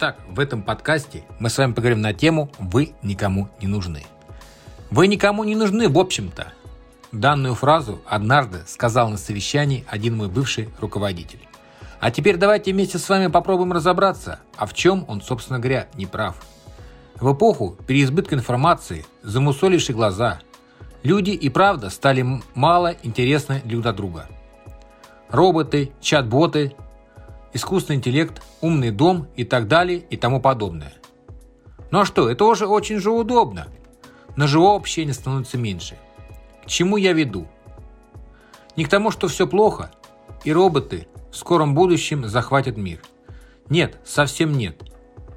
Итак, в этом подкасте мы с вами поговорим на тему «Вы никому не нужны». Вы никому не нужны, в общем-то. Данную фразу однажды сказал на совещании один мой бывший руководитель. А теперь давайте вместе с вами попробуем разобраться, а в чем он, собственно говоря, не прав. В эпоху переизбытка информации, замусолившей глаза, люди и правда стали мало интересны друг для друга. Роботы, чат-боты искусственный интеллект, умный дом и так далее и тому подобное. Ну а что, это уже очень же удобно. Но живого общения становится меньше. К чему я веду? Не к тому, что все плохо, и роботы в скором будущем захватят мир. Нет, совсем нет.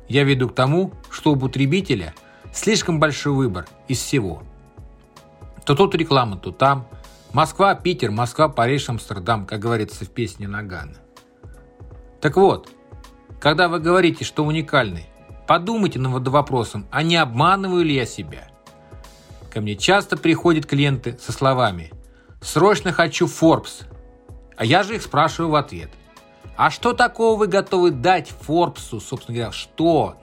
Я веду к тому, что у потребителя слишком большой выбор из всего. То тут реклама, то там. Москва, Питер, Москва, Париж, Амстердам, как говорится в песне Нагана. Так вот, когда вы говорите, что уникальный, подумайте над вопросом, а не обманываю ли я себя? Ко мне часто приходят клиенты со словами «Срочно хочу Forbes», а я же их спрашиваю в ответ. А что такого вы готовы дать Форбсу, собственно говоря, что?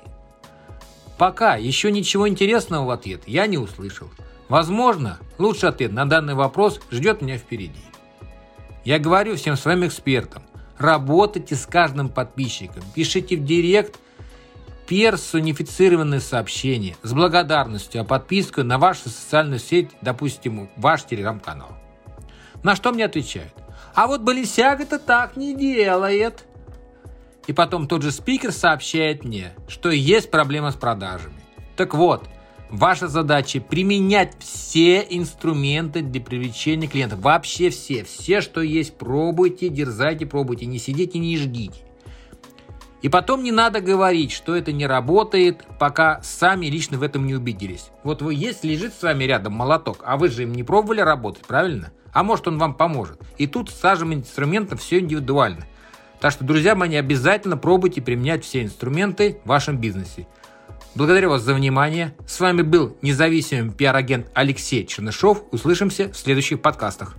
Пока еще ничего интересного в ответ я не услышал. Возможно, лучший ответ на данный вопрос ждет меня впереди. Я говорю всем своим экспертам, Работайте с каждым подписчиком. Пишите в директ персонифицированные сообщения с благодарностью о подписке на вашу социальную сеть, допустим, ваш телеграм-канал. На что мне отвечают? А вот Балисяг это так не делает. И потом тот же спикер сообщает мне, что есть проблема с продажами. Так вот, Ваша задача применять все инструменты для привлечения клиентов. Вообще все. Все, что есть, пробуйте, дерзайте, пробуйте. Не сидите, не ждите. И потом не надо говорить, что это не работает, пока сами лично в этом не убедились. Вот вы есть, лежит с вами рядом молоток, а вы же им не пробовали работать, правильно? А может он вам поможет. И тут с сажем инструментом все индивидуально. Так что, друзья мои, обязательно пробуйте применять все инструменты в вашем бизнесе. Благодарю вас за внимание. С вами был независимый пиар-агент Алексей Чернышов. Услышимся в следующих подкастах.